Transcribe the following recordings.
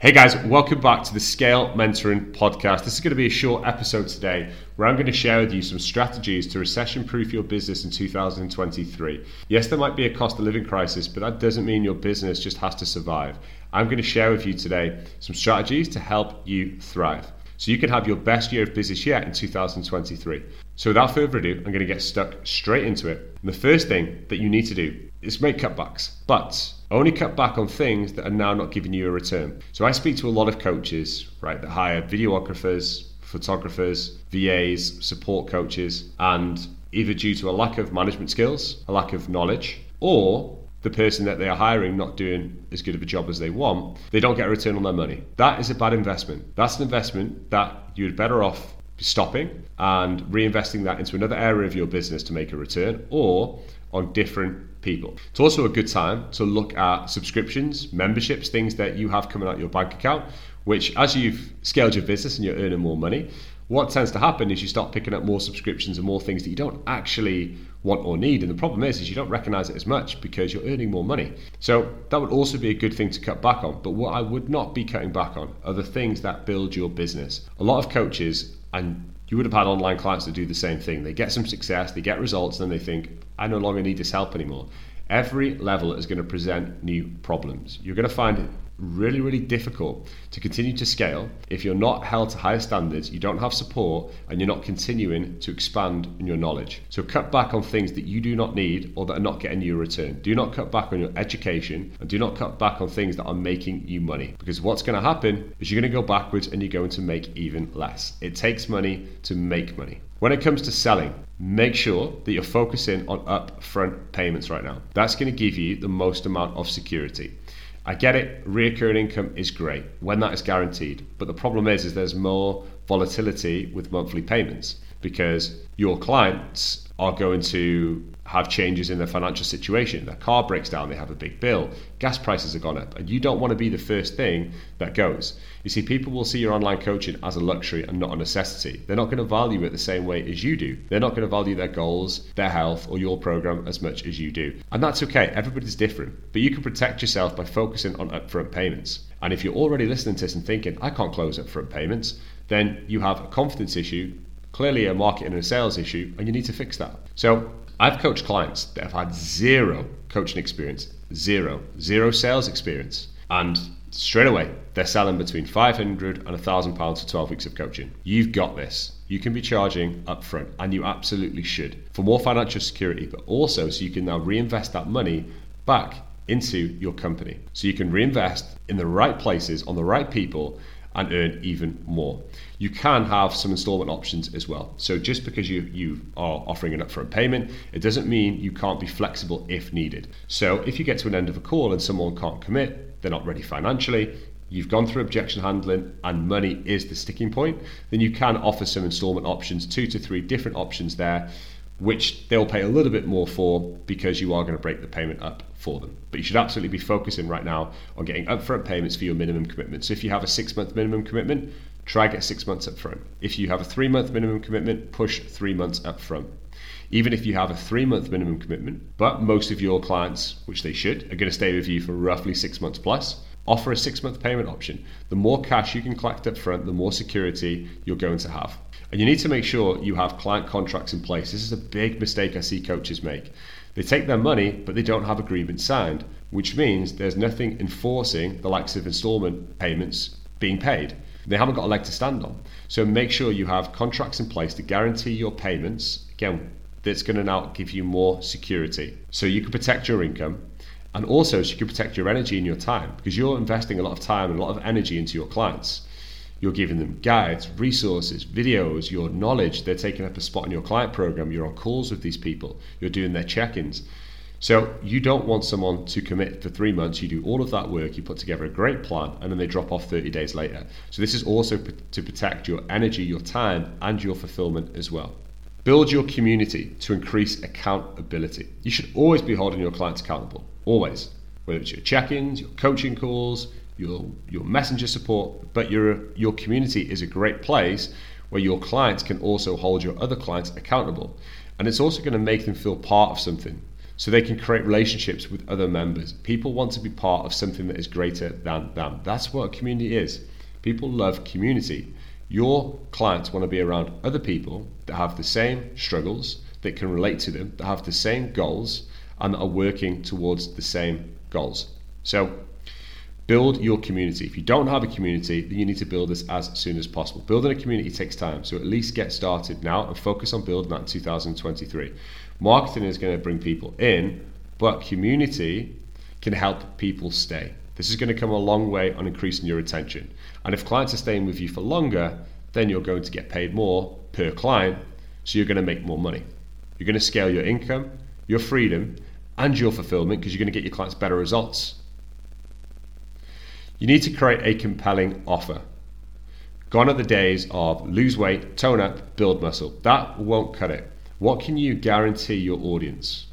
Hey guys, welcome back to the Scale Mentoring Podcast. This is going to be a short episode today where I'm going to share with you some strategies to recession proof your business in 2023. Yes, there might be a cost of living crisis, but that doesn't mean your business just has to survive. I'm going to share with you today some strategies to help you thrive so you can have your best year of business yet in 2023. So without further ado, I'm going to get stuck straight into it. And the first thing that you need to do is make cutbacks, but only cut back on things that are now not giving you a return. So I speak to a lot of coaches, right, that hire videographers, photographers, VAs, support coaches, and either due to a lack of management skills, a lack of knowledge, or the person that they are hiring not doing as good of a job as they want, they don't get a return on their money. That is a bad investment. That's an investment that you'd better off stopping and reinvesting that into another area of your business to make a return or on different people. It's also a good time to look at subscriptions, memberships, things that you have coming out of your bank account, which as you've scaled your business and you're earning more money, what tends to happen is you start picking up more subscriptions and more things that you don't actually want or need. And the problem is, is you don't recognize it as much because you're earning more money. So that would also be a good thing to cut back on. But what I would not be cutting back on are the things that build your business. A lot of coaches, and you would have had online clients that do the same thing. They get some success, they get results, and then they think, I no longer need this help anymore. Every level is going to present new problems. You're going to find really, really difficult to continue to scale if you're not held to higher standards, you don't have support, and you're not continuing to expand in your knowledge. So cut back on things that you do not need or that are not getting you a return. Do not cut back on your education and do not cut back on things that are making you money because what's going to happen is you're going to go backwards and you're going to make even less. It takes money to make money. When it comes to selling, make sure that you're focusing on upfront payments right now. That's going to give you the most amount of security. I get it, recurring income is great when that is guaranteed. But the problem is, is there's more volatility with monthly payments because your clients are going to have changes in their financial situation. Their car breaks down, they have a big bill, gas prices have gone up, and you don't want to be the first thing that goes. You see, people will see your online coaching as a luxury and not a necessity. They're not going to value it the same way as you do. They're not going to value their goals, their health, or your program as much as you do. And that's okay, everybody's different. But you can protect yourself by focusing on upfront payments. And if you're already listening to this and thinking, I can't close upfront payments, then you have a confidence issue clearly a marketing and a sales issue, and you need to fix that. So I've coached clients that have had zero coaching experience, zero, zero sales experience, and straight away they're selling between 500 and 1000 pounds for 12 weeks of coaching. You've got this. You can be charging upfront, and you absolutely should for more financial security, but also so you can now reinvest that money back into your company. So you can reinvest in the right places on the right people and earn even more. You can have some installment options as well. So just because you, you are offering an upfront payment, it doesn't mean you can't be flexible if needed. So if you get to an end of a call and someone can't commit, they're not ready financially, you've gone through objection handling and money is the sticking point, then you can offer some installment options, two to three different options there which they'll pay a little bit more for because you are going to break the payment up for them. But you should absolutely be focusing right now on getting upfront payments for your minimum commitment. So if you have a six month minimum commitment, try get six months upfront. If you have a three month minimum commitment, push three months upfront. Even if you have a three month minimum commitment, but most of your clients, which they should, are going to stay with you for roughly six months plus, offer a six month payment option. The more cash you can collect up front, the more security you're going to have. And you need to make sure you have client contracts in place. This is a big mistake I see coaches make. They take their money, but they don't have agreement signed, which means there's nothing enforcing the likes of installment payments being paid. They haven't got a leg to stand on. So make sure you have contracts in place to guarantee your payments. Again, that's going to now give you more security. So you can protect your income and also so you can protect your energy and your time because you're investing a lot of time and a lot of energy into your clients. You're giving them guides, resources, videos, your knowledge. They're taking up a spot in your client program. You're on calls with these people. You're doing their check ins. So you don't want someone to commit for three months. You do all of that work, you put together a great plan, and then they drop off 30 days later. So this is also p- to protect your energy, your time, and your fulfillment as well. Build your community to increase accountability. You should always be holding your clients accountable, always. Whether it's your check ins, your coaching calls, your your messenger support, but your your community is a great place where your clients can also hold your other clients accountable. And it's also going to make them feel part of something. so they can create relationships with other members. People want to be part of something that is greater than them. That's what a community is. People love community. Your clients want to be around other people that have the same struggles, that can relate to them, that have the same goals, and are working towards the same goals. So, build your community. If you don't have a community, then you need to build this as soon as possible. Building a community takes time, so at least get started now and focus on building that in 2023. Marketing is going to bring people in, but community can help people stay. This is going to come a long way on increasing your retention. And if clients are staying with you for longer, then you're going to get paid more per client, so you're going to make more money. You're going to scale your income, your freedom, and your fulfillment because you're going to get your clients better results. You need to create a compelling offer. Gone are the days of lose weight, tone up, build muscle. That won't cut it. What can you guarantee your audience?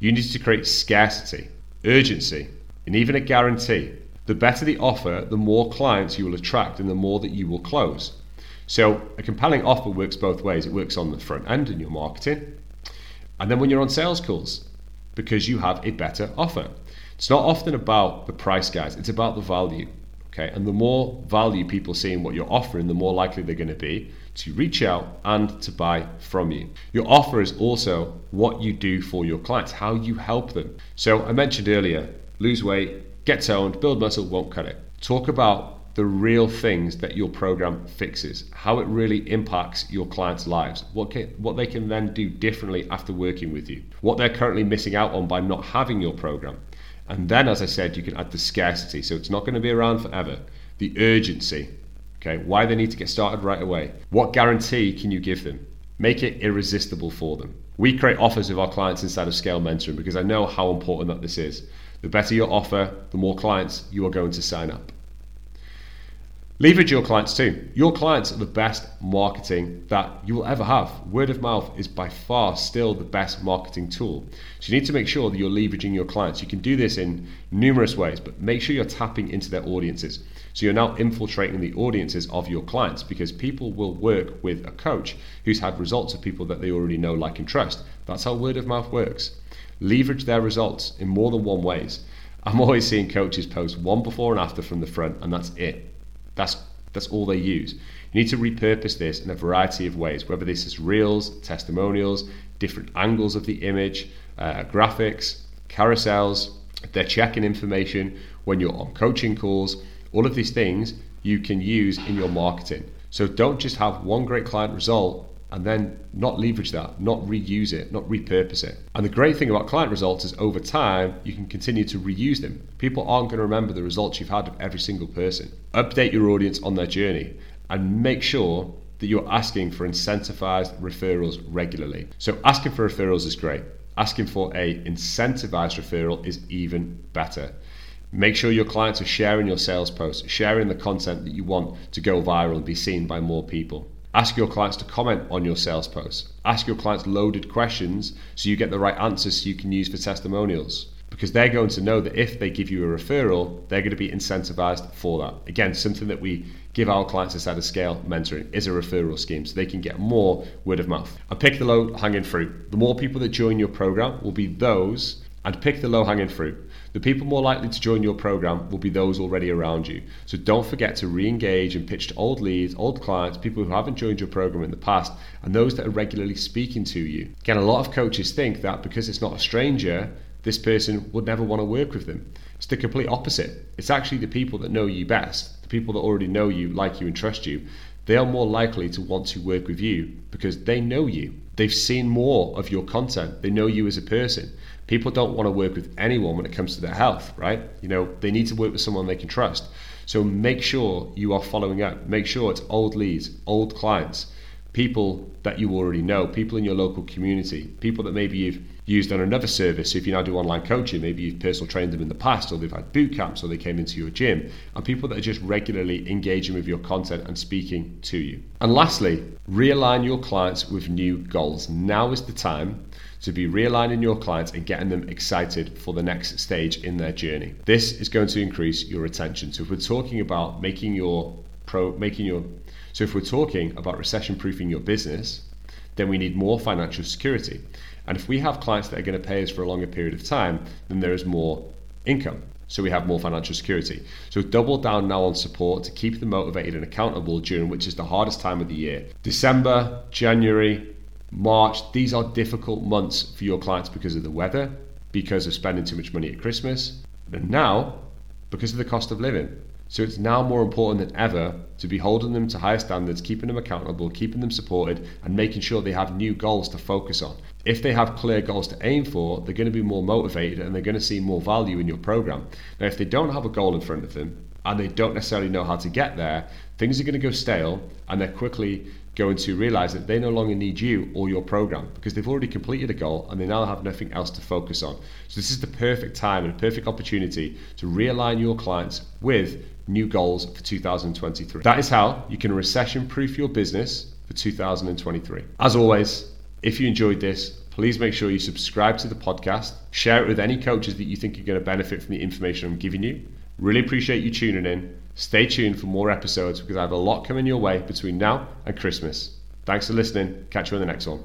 You need to create scarcity, urgency, and even a guarantee. The better the offer, the more clients you will attract and the more that you will close. So, a compelling offer works both ways. It works on the front end in your marketing, and then when you're on sales calls, because you have a better offer. It's not often about the price, guys, it's about the value. Okay, and the more value people see in what you're offering, the more likely they're going to be to reach out and to buy from you. Your offer is also what you do for your clients, how you help them. So I mentioned earlier, lose weight, get toned, build muscle won't cut it. Talk about the real things that your program fixes, how it really impacts your clients' lives, what can, what they can then do differently after working with you, what they're currently missing out on by not having your program. And then, as I said, you can add the scarcity, so it's not going to be around forever. The urgency, okay, why they need to get started right away. What guarantee can you give them? Make it irresistible for them. We create offers with our clients inside of Scale Mentoring because I know how important that this is. The better your offer, the more clients you are going to sign up. Leverage your clients too. Your clients are the best marketing that you will ever have. Word of mouth is by far still the best marketing tool. So you need to make sure that you're leveraging your clients. You can do this in numerous ways, but make sure you're tapping into their audiences. So you're now infiltrating the audiences of your clients because people will work with a coach who's had results of people that they already know, like, and trust. That's how word of mouth works. Leverage their results in more than one ways. I'm always seeing coaches post one before and after from the front, and that's it that's that's all they use. You need to repurpose this in a variety of ways, whether this is reels, testimonials, different angles of the image, uh, graphics, carousels, they're checking information when you're on coaching calls. All of these things you can use in your marketing. So don't just have one great client result and then not leverage that, not reuse it, not repurpose it. And the great thing about client results is over time, you can continue to reuse them. People aren't going to remember the results you've had of every single person. Update your audience on their journey and make sure that you're asking for incentivized referrals regularly. So asking for referrals is great. Asking for a incentivized referral is even better. Make sure your clients are sharing your sales posts, sharing the content that you want to go viral and be seen by more people. Ask your clients to comment on your sales posts. Ask your clients loaded questions so you get the right answers so you can use for testimonials. Because they're going to know that if they give you a referral, they're going to be incentivized for that. Again, something that we give our clients inside of scale mentoring is a referral scheme so they can get more word of mouth. And pick the low hanging fruit. The more people that join your program will be those, and pick the low hanging fruit. The people more likely to join your program will be those already around you. So don't forget to re engage and pitch to old leads, old clients, people who haven't joined your program in the past, and those that are regularly speaking to you. Again, a lot of coaches think that because it's not a stranger, this person would never want to work with them. It's the complete opposite. It's actually the people that know you best, the people that already know you, like you, and trust you. They are more likely to want to work with you because they know you. They've seen more of your content. They know you as a person people don't want to work with anyone when it comes to their health, right? You know, they need to work with someone they can trust. So make sure you are following up. Make sure it's old leads, old clients, people that you already know, people in your local community, people that maybe you've used on another service. If you now do online coaching, maybe you've personal trained them in the past, or they've had boot camps, or they came into your gym, and people that are just regularly engaging with your content and speaking to you. And lastly, realign your clients with new goals. Now is the time to be realigning your clients and getting them excited for the next stage in their journey. This is going to increase your retention. So if we're talking about making your pro making your so if we're talking about recession proofing your business, then we need more financial security. And if we have clients that are going to pay us for a longer period of time, then there is more income. So we have more financial security. So double down now on support to keep them motivated and accountable during which is the hardest time of the year. December, January, March, these are difficult months for your clients because of the weather, because of spending too much money at Christmas, and now because of the cost of living. So it's now more important than ever to be holding them to higher standards, keeping them accountable, keeping them supported, and making sure they have new goals to focus on. If they have clear goals to aim for, they're going to be more motivated and they're going to see more value in your program. Now, if they don't have a goal in front of them and they don't necessarily know how to get there, things are going to go stale and they're quickly going to realize that they no longer need you or your program because they've already completed a goal and they now have nothing else to focus on. So, this is the perfect time and a perfect opportunity to realign your clients with new goals for 2023. That is how you can recession proof your business for 2023. As always, if you enjoyed this, please make sure you subscribe to the podcast, share it with any coaches that you think are going to benefit from the information I'm giving you. Really appreciate you tuning in. Stay tuned for more episodes because I have a lot coming your way between now and Christmas. Thanks for listening. Catch you in the next one.